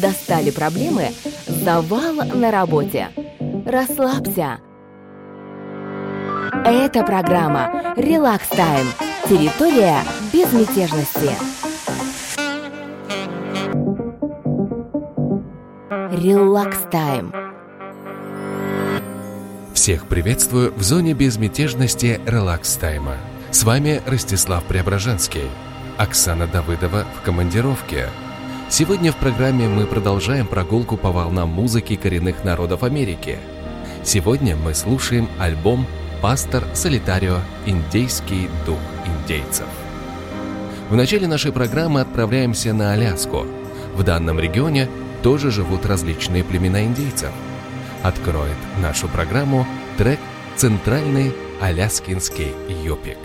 достали проблемы, завал на работе. Расслабься. Это программа «Релакс Тайм». Территория безмятежности. Релакс Тайм. Всех приветствую в зоне безмятежности «Релакс Тайма». С вами Ростислав Преображенский. Оксана Давыдова в командировке. Сегодня в программе мы продолжаем прогулку по волнам музыки коренных народов Америки. Сегодня мы слушаем альбом «Пастор Солитарио. Индейский дух индейцев». В начале нашей программы отправляемся на Аляску. В данном регионе тоже живут различные племена индейцев. Откроет нашу программу трек «Центральный аляскинский йопик».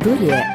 Территория безмятежности.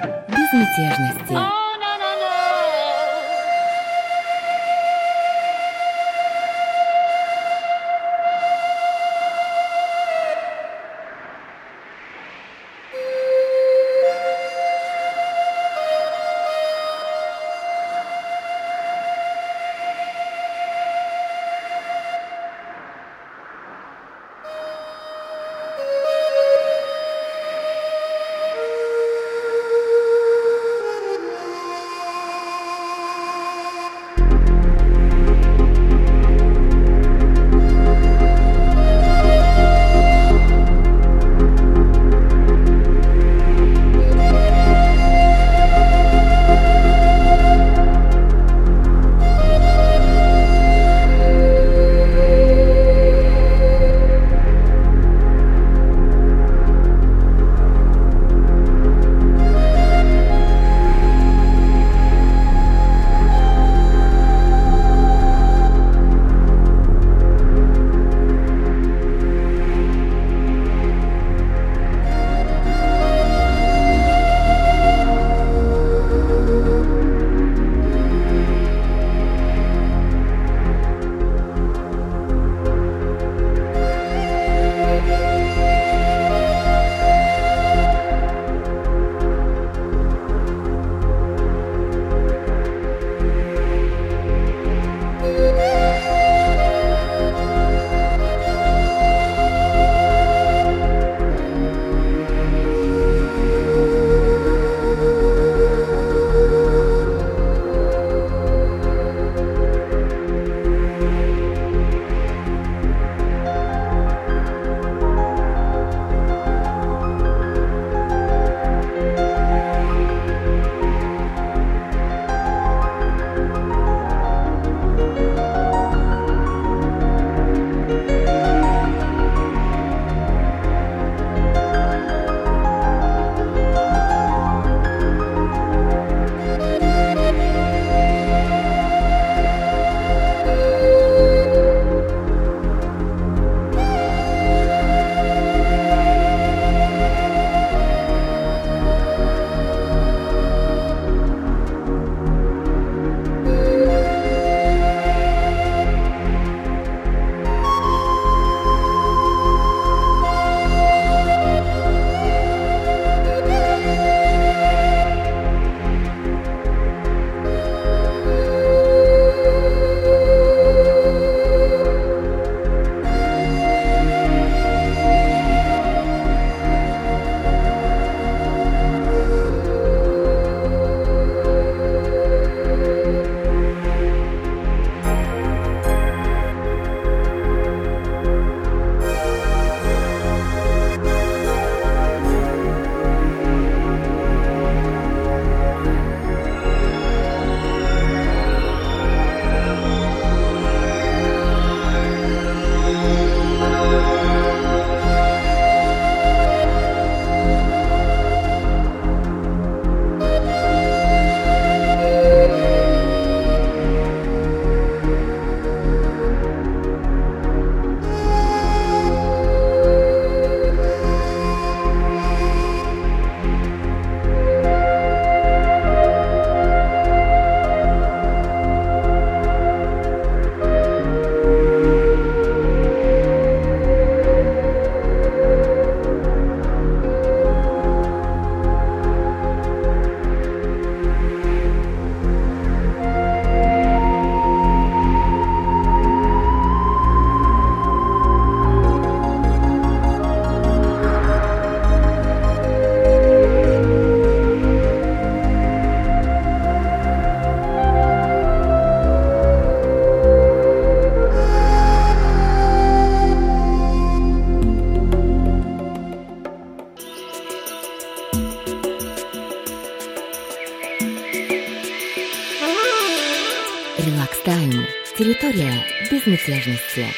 Безмятежности.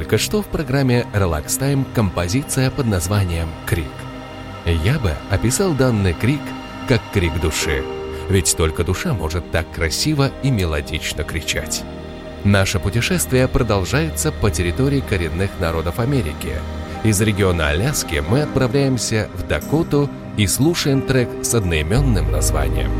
Только что в программе Relax Time композиция под названием «Крик». Я бы описал данный крик как крик души, ведь только душа может так красиво и мелодично кричать. Наше путешествие продолжается по территории коренных народов Америки. Из региона Аляски мы отправляемся в Дакоту и слушаем трек с одноименным названием –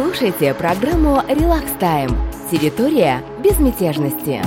слушаете программу «Релакс Тайм». Территория безмятежности.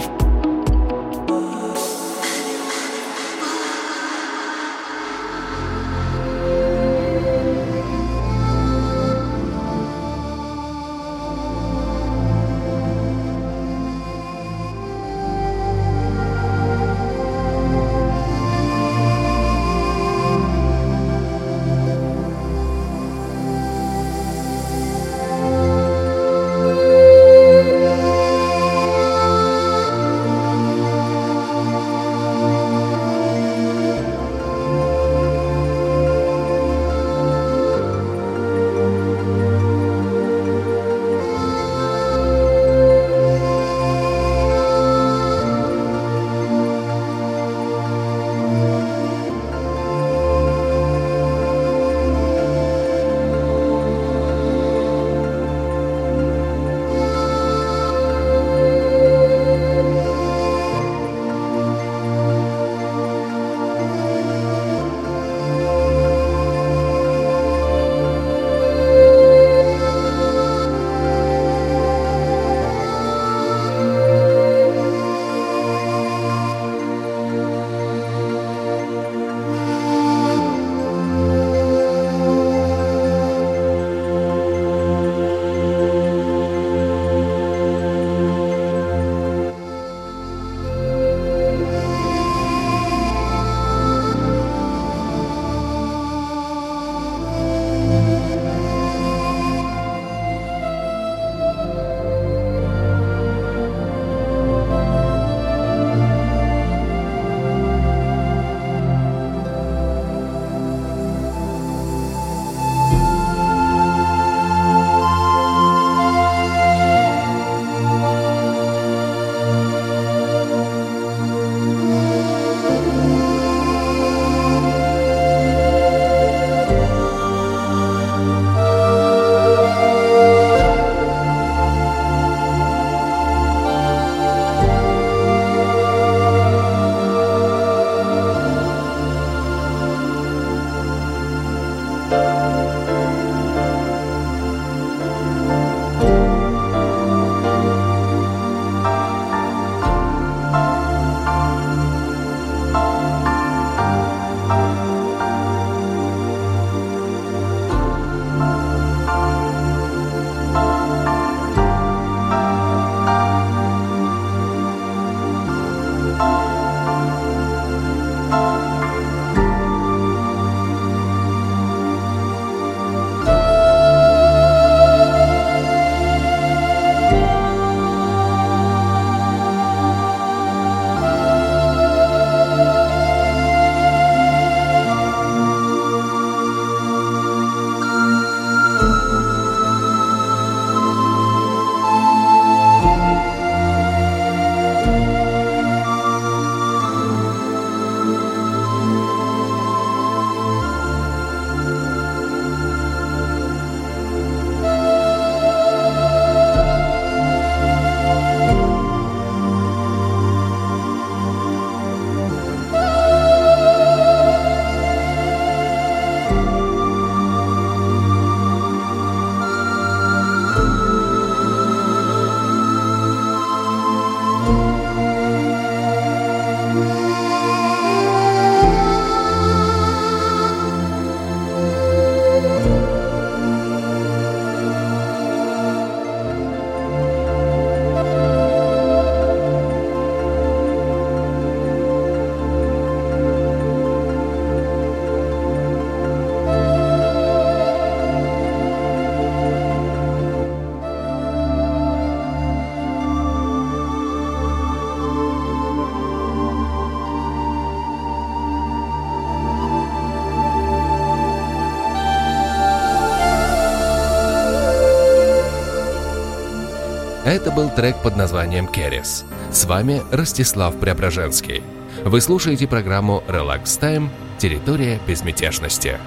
Это был трек под названием «Керес». С вами Ростислав Преображенский. Вы слушаете программу «Relax Time. Территория безмятежности».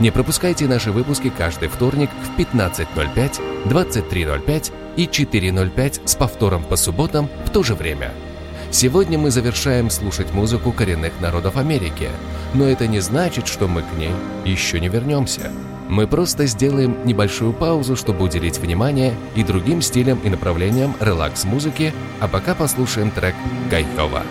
Не пропускайте наши выпуски каждый вторник в 15.05, 23.05 и 4.05 с повтором по субботам в то же время. Сегодня мы завершаем слушать музыку коренных народов Америки, но это не значит, что мы к ней еще не вернемся. Мы просто сделаем небольшую паузу, чтобы уделить внимание и другим стилям и направлениям релакс-музыки, а пока послушаем трек «Кайфово».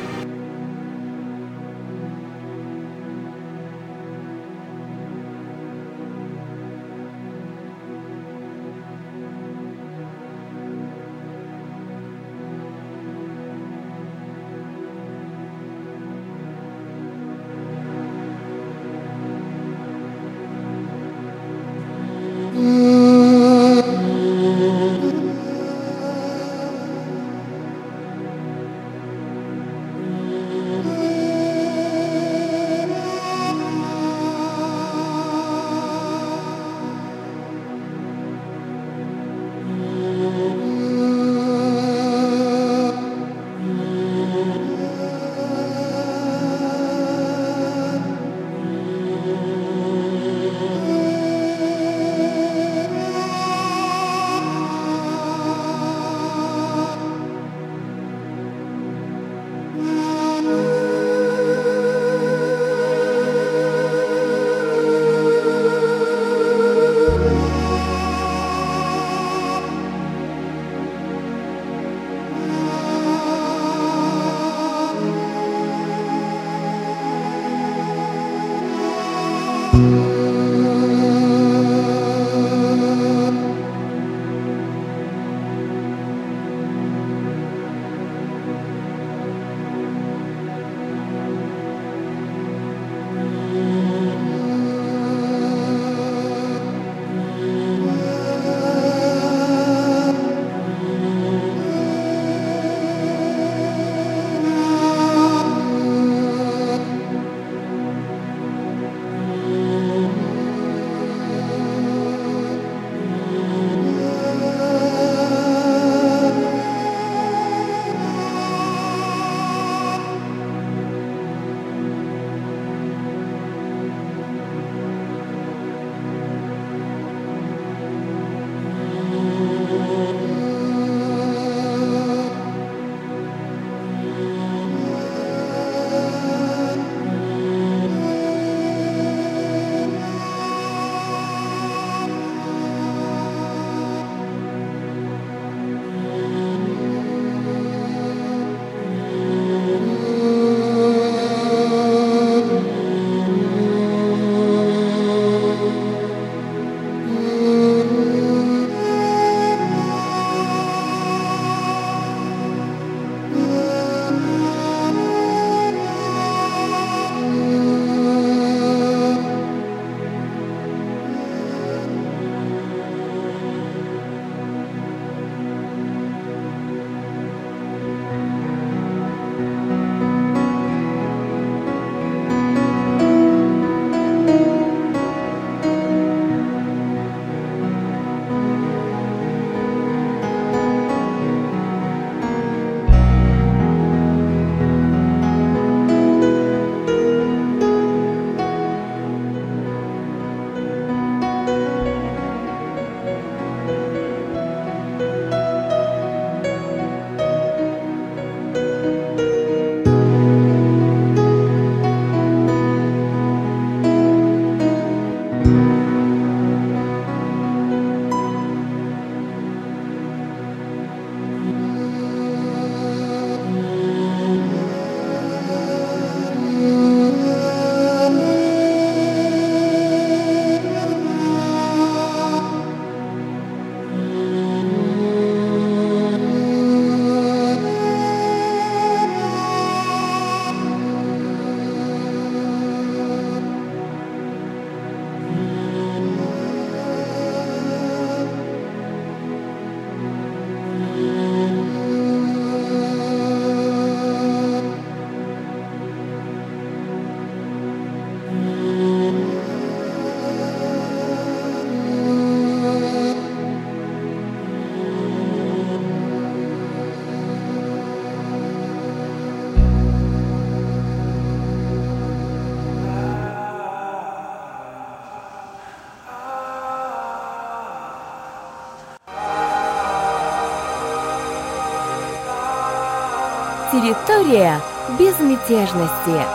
Территория безмятежности.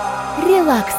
Релакс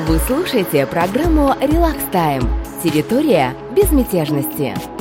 Вы слушаете программу «Релакс Тайм». Территория безмятежности.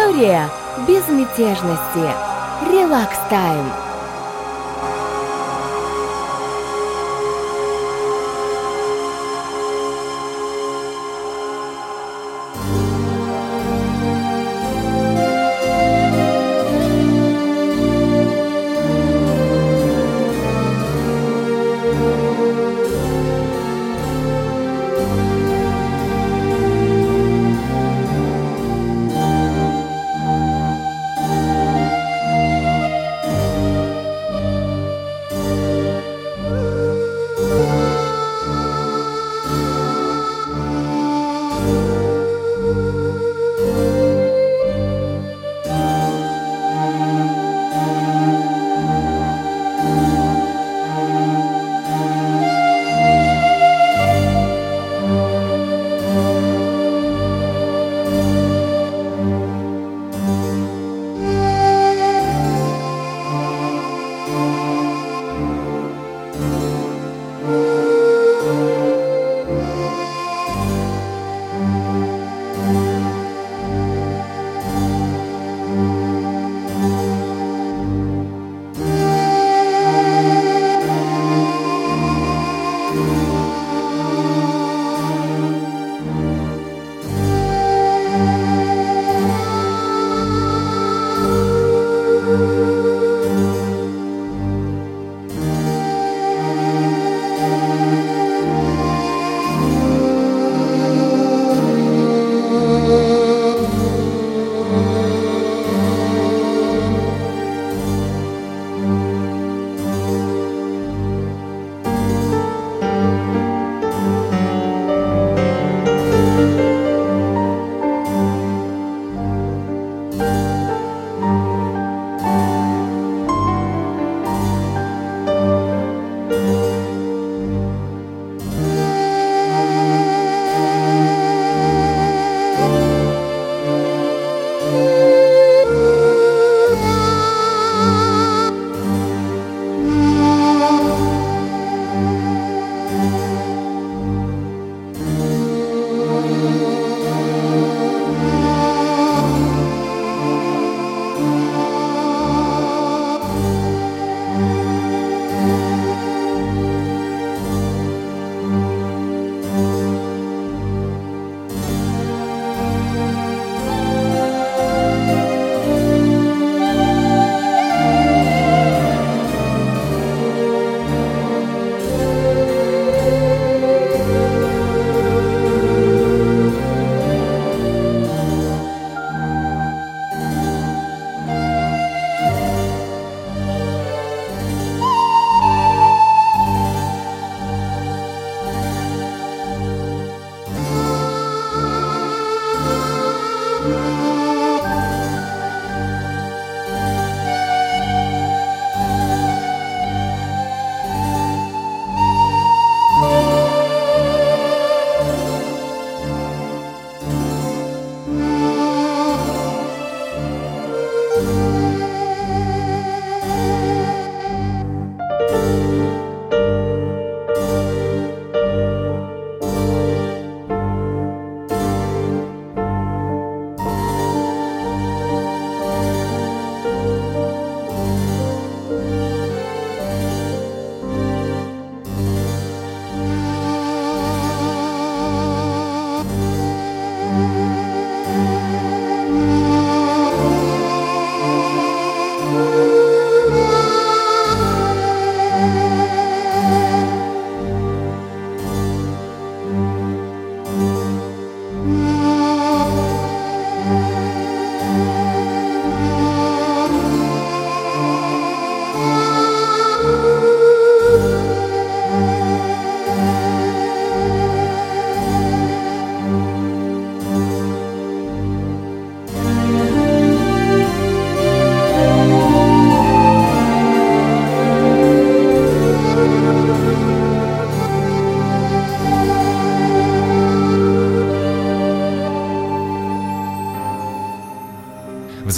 Территория безмятежности. Релакс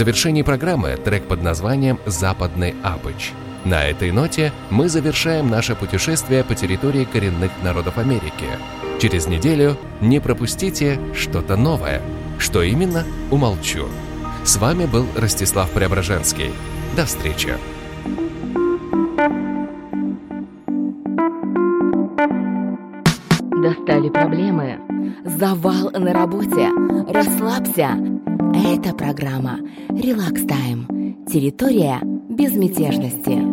завершении программы трек под названием «Западный Апыч». На этой ноте мы завершаем наше путешествие по территории коренных народов Америки. Через неделю не пропустите что-то новое. Что именно, умолчу. С вами был Ростислав Преображенский. До встречи! Достали проблемы. Завал на работе. Расслабься. Это программа Релакс Тайм. Территория безмятежности.